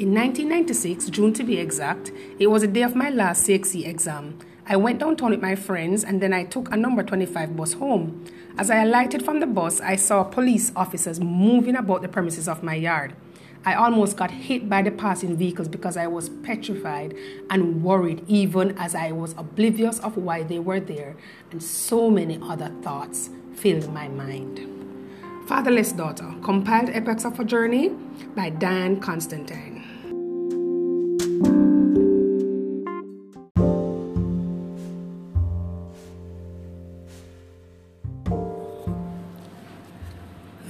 In 1996, June to be exact, it was the day of my last CXC exam. I went downtown with my friends and then I took a number 25 bus home. As I alighted from the bus, I saw police officers moving about the premises of my yard. I almost got hit by the passing vehicles because I was petrified and worried, even as I was oblivious of why they were there, and so many other thoughts filled my mind. Fatherless Daughter, compiled Epochs of a Journey by Dan Constantine.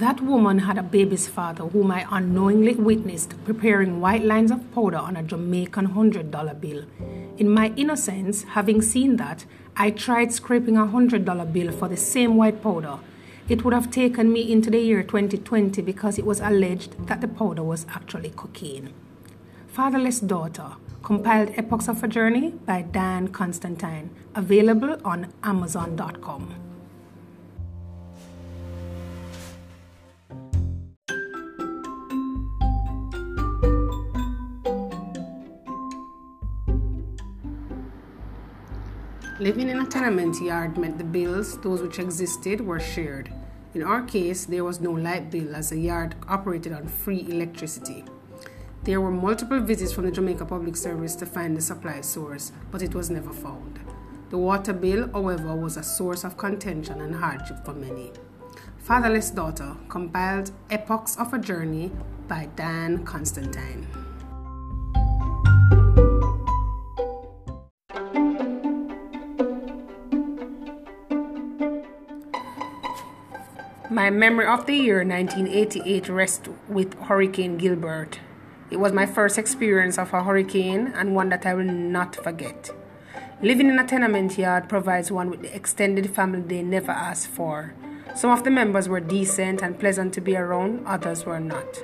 That woman had a baby's father whom I unknowingly witnessed preparing white lines of powder on a Jamaican hundred dollar bill. In my innocence, having seen that, I tried scraping a hundred dollar bill for the same white powder. It would have taken me into the year 2020 because it was alleged that the powder was actually cocaine. Fatherless Daughter, compiled Epochs of a Journey by Dan Constantine, available on Amazon.com. Living in a tenement yard meant the bills, those which existed, were shared. In our case, there was no light bill as the yard operated on free electricity. There were multiple visits from the Jamaica Public Service to find the supply source, but it was never found. The water bill, however, was a source of contention and hardship for many. Fatherless Daughter compiled Epochs of a Journey by Dan Constantine. My memory of the year 1988 rests with Hurricane Gilbert. It was my first experience of a hurricane and one that I will not forget. Living in a tenement yard provides one with the extended family they never asked for. Some of the members were decent and pleasant to be around, others were not.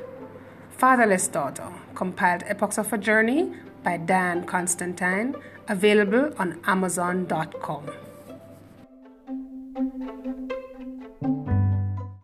Fatherless Daughter, compiled Epochs of a Journey by Dan Constantine, available on Amazon.com.